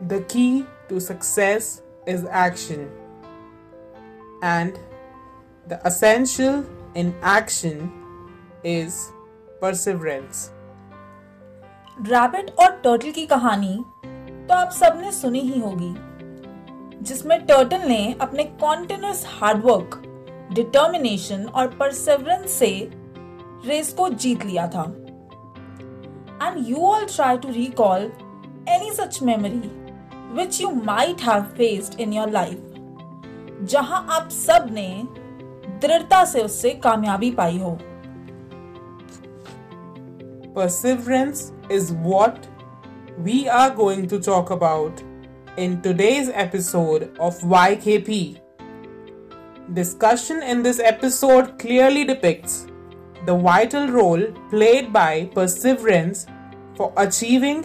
The key to success is action, and the essential in action is perseverance. Rabbit और turtle की कहानी तो आप सबने सुनी ही होगी जिसमें टर्टल ने अपने कॉन्टिन्यूस हार्डवर्क डिटर्मिनेशन और परसेवरेंस से रेस को जीत लिया था। And you all try to recall any such memory which you might have faced in your life जहां आप सब ने दृढ़ता से उससे कामयाबी पाई हो Perseverance is what we are going to talk about in today's episode of YKP. Discussion in this episode clearly depicts the vital role played by perseverance for achieving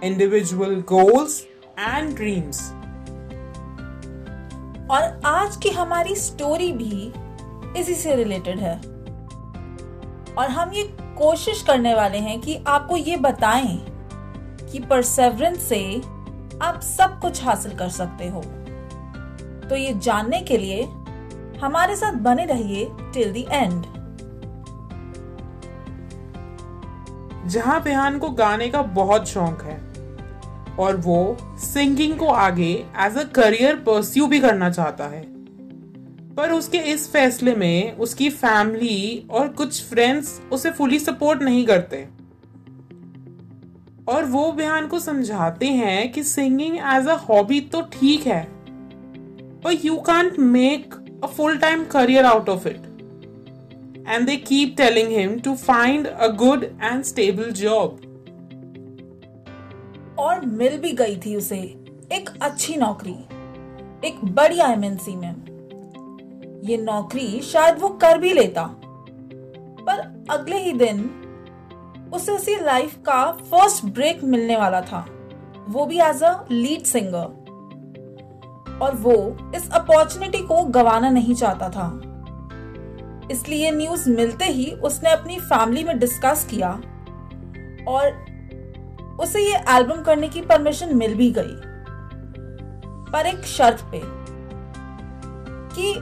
individual goals and dreams और आज की हमारी story भी इसी से related है। और हम ये कोशिश करने वाले हैं कि आपको ये बताएँ कि परसेवरेंस से आप सब कुछ हासिल कर सकते हो। तो ये जानने के लिए हमारे साथ बने रहिए टिल द एंड जहाँ बेहान को गाने का बहुत शौक है और वो सिंगिंग को आगे एज अ करियर परस्यू भी करना चाहता है। पर उसके इस फैसले में उसकी फैमिली और कुछ फ्रेंड्स उसे फुली सपोर्ट नहीं करते। और वो बयान को समझाते हैं कि सिंगिंग एज अ हॉबी तो ठीक है पर you can't make a full time career out of it and they keep telling him to find a good and stable job और मिल भी गई थी उसे एक अच्छी नौकरी, एक बड़ी एमएनसी में। ये नौकरी शायद वो कर भी लेता, पर अगले ही दिन उसे उसी लाइफ का फ़र्स्ट ब्रेक मिलने वाला था। वो भी एज अ लीड सिंगर और वो इस अपॉर्चुनिटी को गवाना नहीं चाहता था। इसलिए न्यूज़ मिलते ही उसने अपनी फैमिली में डिस्कस किया और उसे ये एल्बम करने की परमिशन मिल भी गई। पर एक शर्त पे कि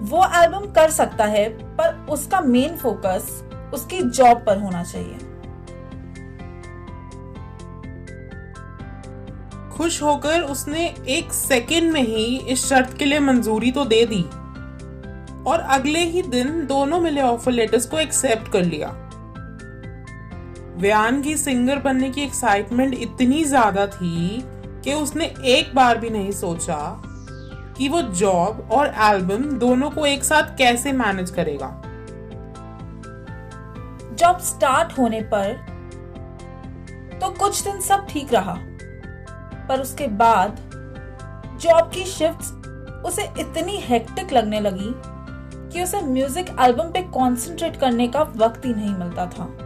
वो एल्बम कर सकता है, पर उसका मेन फोकस उसकी जॉब पर होना चाहिए। खुश होकर उसने एक सेकेंड में ही इस शर्त के लिए मंजूरी तो दे दी। और अगले ही दिन दोनों मिले ऑफ़र लेटर्स को एक्सेप्ट कर लिया। व्यान की सिंगर बनने की एक्साइटमेंट इतनी ज़्यादा थी कि उसने एक बार भी नहीं सोचा कि वो जॉब और एल्बम दोनों को एक साथ कैसे मैनेज करेगा। जॉब स्टार्ट होने पर तो कुछ दिन सब ठीक रहा, पर उसके बाद जॉब की शिफ्ट्स उसे इतनी हेक्टिक लगने लगी कि उसे म्यूज़िक एल्बम पे कंसंट्रेट करने का वक्त ही नहीं मिलता था।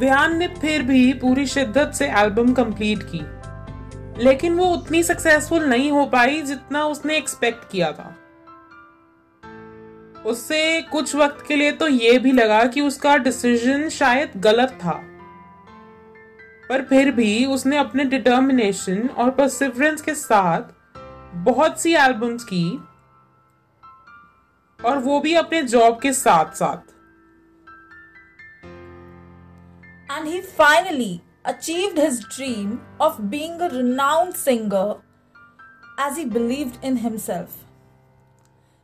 व्यान ने फिर भी पूरी शिद्दत से एल्बम कंप्लीट की। लेकिन वो उतनी सक्सेसफुल नहीं हो पाई जितना उसने एक्सपेक्ट किया था। उससे कुछ वक्त के लिए तो ये भी लगा कि उसका डिसीज़न शायद गलत था। पर फिर भी उसने अपने डिटर्मिनेशन और परसिवरेंस के साथ बहुत सी एल्बम्स की और वो भी अपने जॉब के साथ साथ and he finally achieved his dream of being a renowned singer as he believed in himself.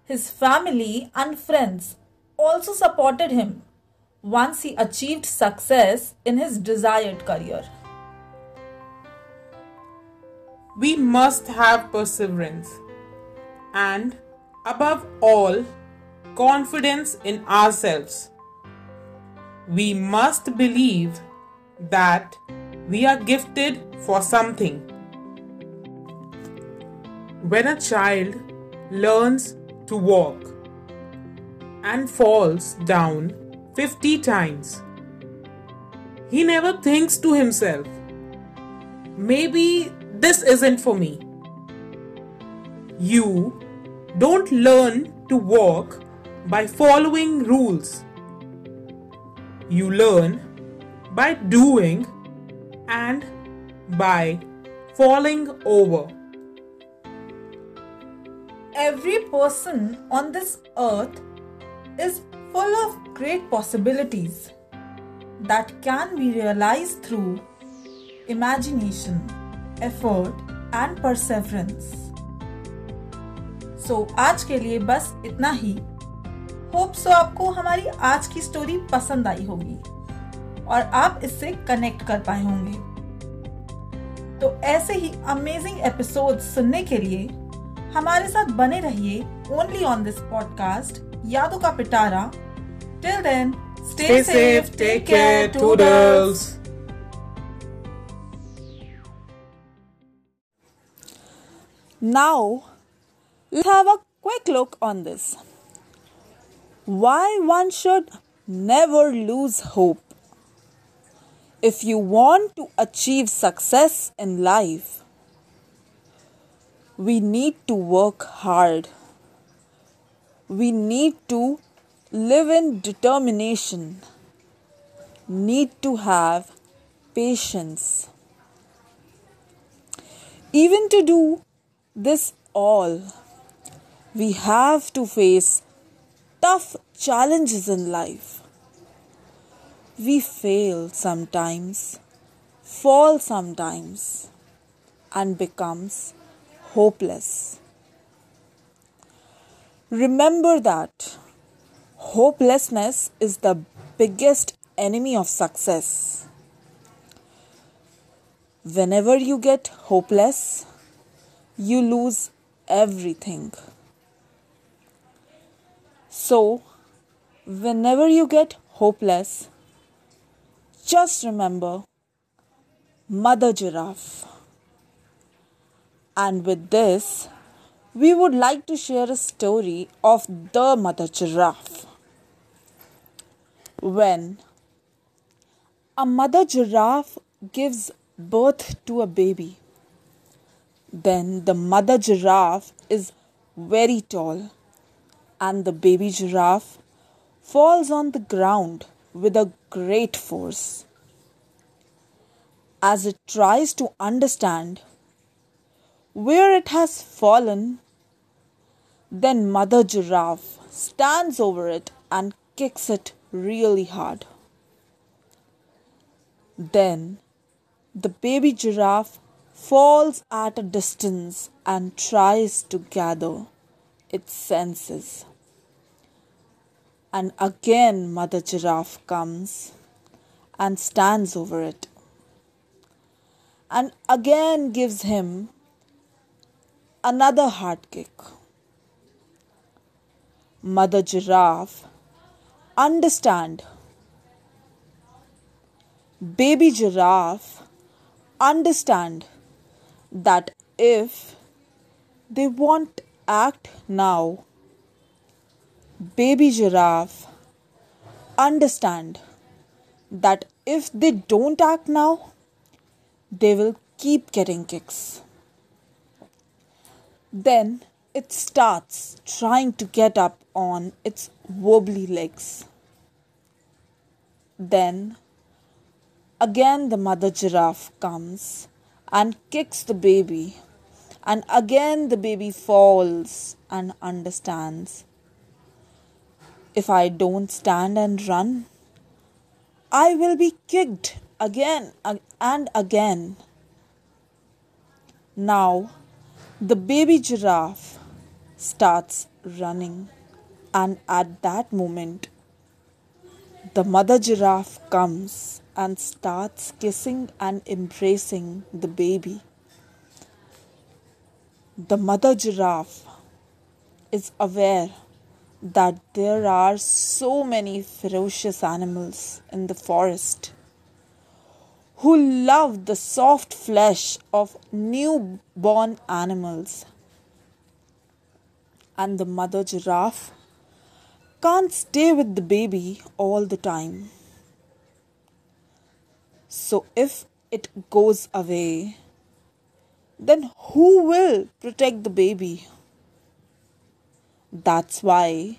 His family and friends also supported him once he achieved success in his desired career. We must have perseverance and, above all, confidence in ourselves. We must believe that we are gifted for something. When a child learns to walk and falls down 50 times, he never thinks to himself, maybe this isn't for me. You don't learn to walk by following rules. You learn by doing and by falling over. Every person on this earth is full of great possibilities that can be realized through imagination, effort, and perseverance. So so, आज के लिए बस इतना ही hope so आपको हमारी आज की story पसंद आई होगी और आप इससे कनेक्ट कर पाए होंगे। तो ऐसे ही अमेजिंग एपिसोड सुनने के लिए हमारे साथ बने रहिए ओनली ऑन दिस पॉडकास्ट यादों का पिटारा। Till then stay safe take care toodles now have a quick look on this why one should never lose hope If you want to achieve success in life, we need to work hard. We need to live in determination. Need to have patience. Even to do this all, we have to face tough challenges in life. We fail sometimes, fall sometimes, and becomes hopeless. Remember that hopelessness is the biggest enemy of success. Whenever you get hopeless, you lose everything. So, whenever you get hopeless, just remember Mother Giraffe. And with this, we would like to share a story of the Mother Giraffe. When a mother giraffe gives birth to a baby, then the mother giraffe is very tall and the baby giraffe falls on the ground with a great force. As it tries to understand where it has fallen, then Mother Giraffe stands over it and kicks it really hard. Then the baby giraffe falls at a distance and tries to gather its senses. And again, Mother Giraffe comes and stands over it, and again gives him another hard kick. Mother Giraffe understand baby giraffe understand that if they won't act now baby giraffe understand that if they don't act now they will keep getting kicks then it starts trying to get up on its wobbly legs. Then again the mother giraffe comes and kicks the baby, and again the baby falls and understands. If I don't stand and run, I will be kicked again and again. Now, the baby giraffe starts running, and at that moment, the mother giraffe comes and starts kissing and embracing the baby. The mother giraffe is aware that there are so many ferocious animals in the forest who love the soft flesh of newborn animals and the mother giraffe can't stay with the baby all the time. So, if it goes away, then who will protect the baby? That's why,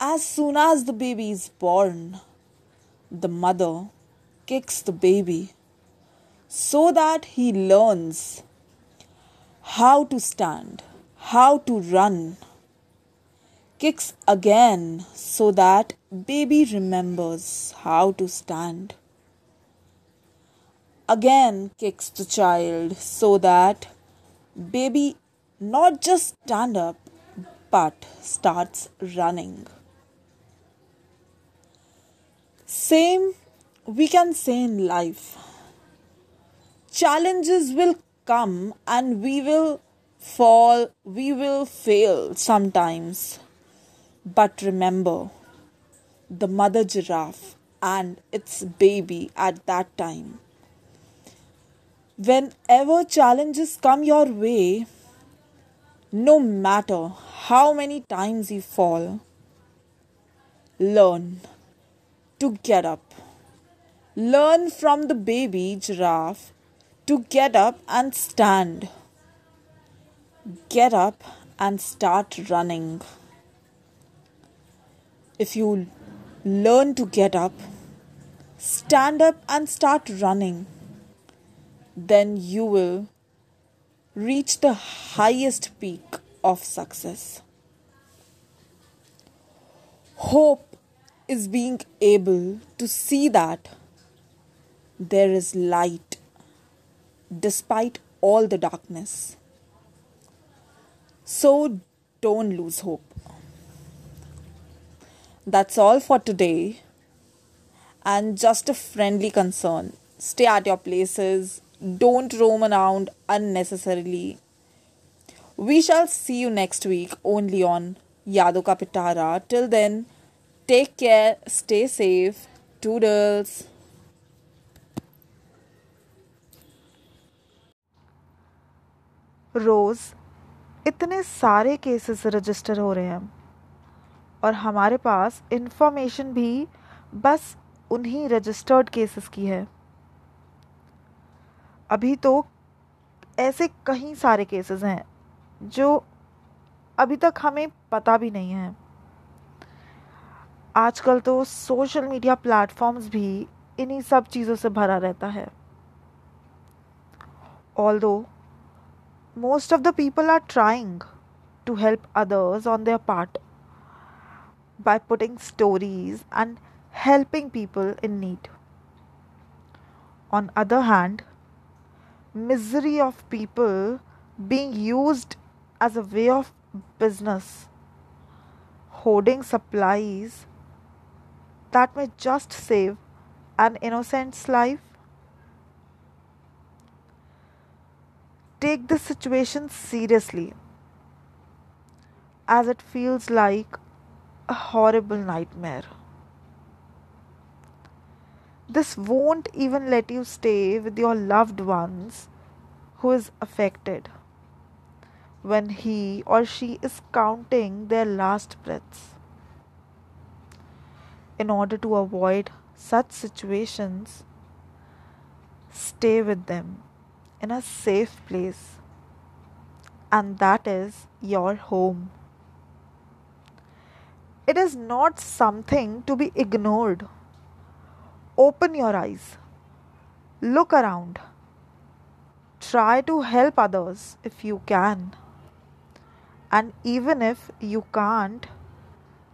as soon as the baby is born, the mother kicks the baby so that he learns how to stand, how to run. Kicks again so that baby remembers how to stand. Again kicks the child so that baby not just stand up but starts running. Same we can say in life. Challenges will come and we will fall, we will fail sometimes. But remember, the mother giraffe and its baby at that time. Whenever challenges come your way, no matter how many times you fall, learn to get up. Learn from the baby giraffe to get up and stand. Get up and start running. If you learn to get up, stand up and start running, then you will reach the highest peak of success. Hope is being able to see that there is light despite all the darkness. So don't lose hope. That's all for today. And just a friendly concern stay at your places, don't roam around unnecessarily. We shall see you next week only on Yado Ka Pitara. Till then, take care, stay safe. Toodles. रोज़ इतने सारे cases register हो रहे हैं और हमारे पास information भी बस उन्हीं रजिस्टर्ड केसेस की है अभी तो ऐसे कई सारे केसेस हैं जो अभी तक हमें पता भी नहीं है। आजकल तो सोशल मीडिया प्लेटफॉर्म्स भी इन्हीं सब चीज़ों से भरा रहता है। Although most of the people are trying to help others on their part by putting stories and helping people in need on other hand misery of people being use as a way of business hoarding supplies that may just save an innocent's life take this situation seriously as it feels like a horrible nightmare. This won't even let you stay with your loved ones who is affected when he or she is counting their last breaths. In order to avoid such situations, stay with them in a safe place, and that is your home. It is not something to be ignored. Open your eyes, look around, try to help others if you can, and even if you can't,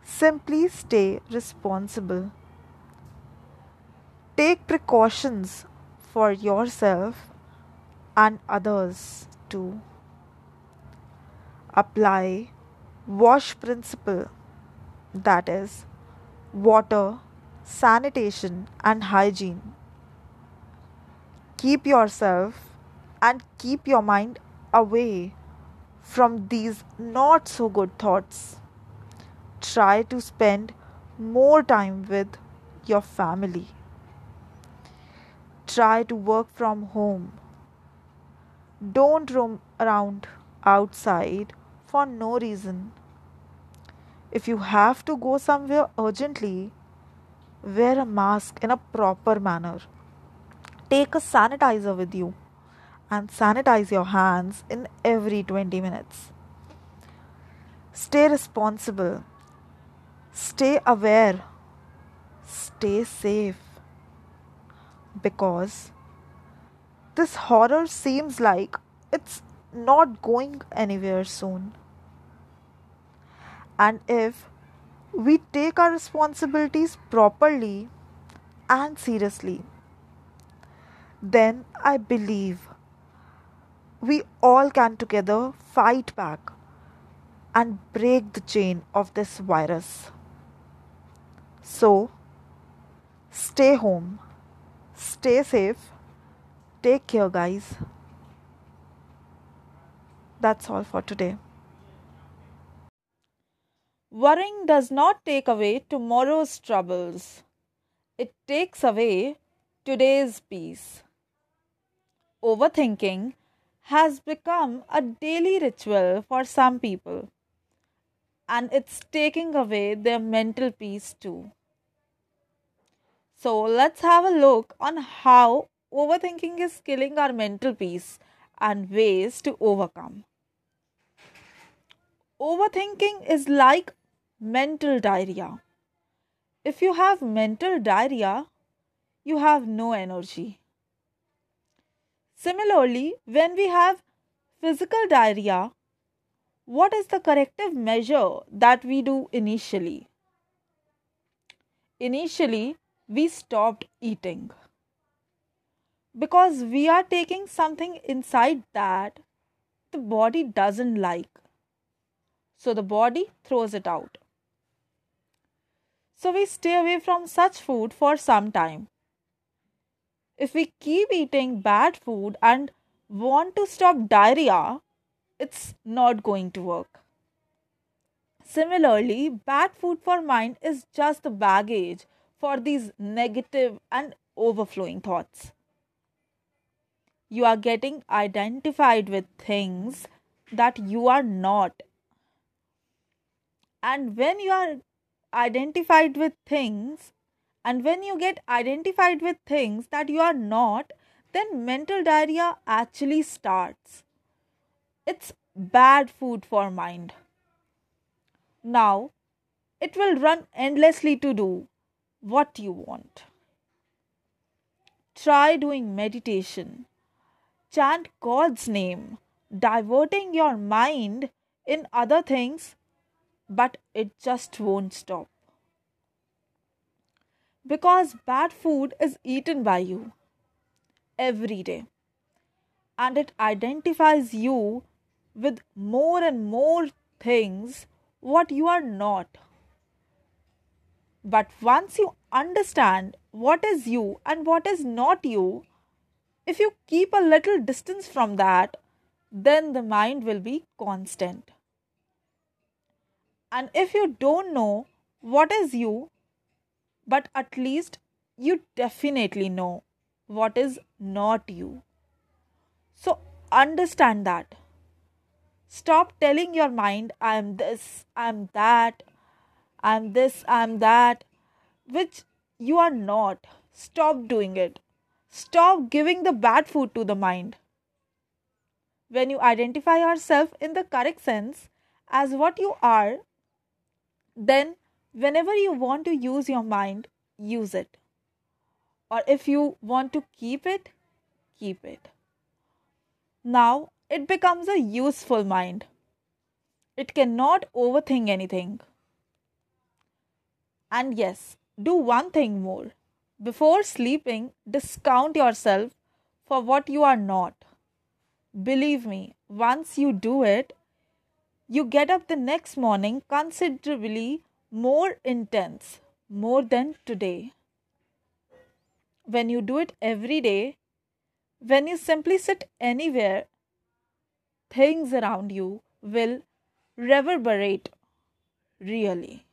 simply stay responsible. Take precautions for yourself and others to apply wash principle that is water sanitation and hygiene keep yourself and keep your mind away from these not so good thoughts try to spend more time with your family try to work from home don't roam around outside for no reason. If you have to go somewhere urgently, wear a mask in a proper manner. Take a sanitizer with you and sanitize your hands in every 20 minutes. Stay responsible. Stay aware. Stay safe. Because this horror seems like it's not going anywhere soon. And if we take our responsibilities properly and seriously, then I believe we all can together fight back and break the chain of this virus. So, stay home, stay safe, take care, guys. That's all for today. Worrying does not take away tomorrow's troubles, it takes away today's peace. Overthinking has become a daily ritual for some people, and it's taking away their mental peace too. So, let's have a look on how overthinking is killing our mental peace and ways to overcome. Overthinking is like mental diarrhea. If you have mental diarrhea, you have no energy. Similarly, when we have physical diarrhea, what is the corrective measure that we do initially? Initially, we stopped eating because we are taking something inside that the body doesn't like. So the body throws it out. So we stay away from such food for some time if we keep eating bad food and want to stop diarrhea, it's not going to work. Similarly, bad food for mind is just baggage for these negative and overflowing thoughts. You are getting identified with things that you are not. And when you are identified with things, and when you get identified with things that you are not, then mental diarrhea actually starts. It's bad food for mind. Now, it will run endlessly to do what you want. Try doing meditation. Chant God's name, diverting your mind in other things, but it just won't stop because bad food is eaten by you every day and it identifies you with more and more things what you are not. But once you understand what is you and what is not you, if you keep a little distance from that, then the mind will be constant. And if you don't know what is you, but at least you definitely know what is not you. So understand that. Stop telling your mind, I am this, I am that, I am this, I am that, which you are not. Stop doing it. Stop giving the bad food to the mind. When you identify yourself in the correct sense as what you are, then whenever you want to use your mind, use it. Or if you want to keep it, keep it. Now it becomes a useful mind. It cannot overthink anything. And yes, do one thing more. Before sleeping, discount yourself for what you are not. Believe me, once you do it, you get up the next morning considerably more intense, more than today. When you do it every day, when you simply sit anywhere, things around you will reverberate really.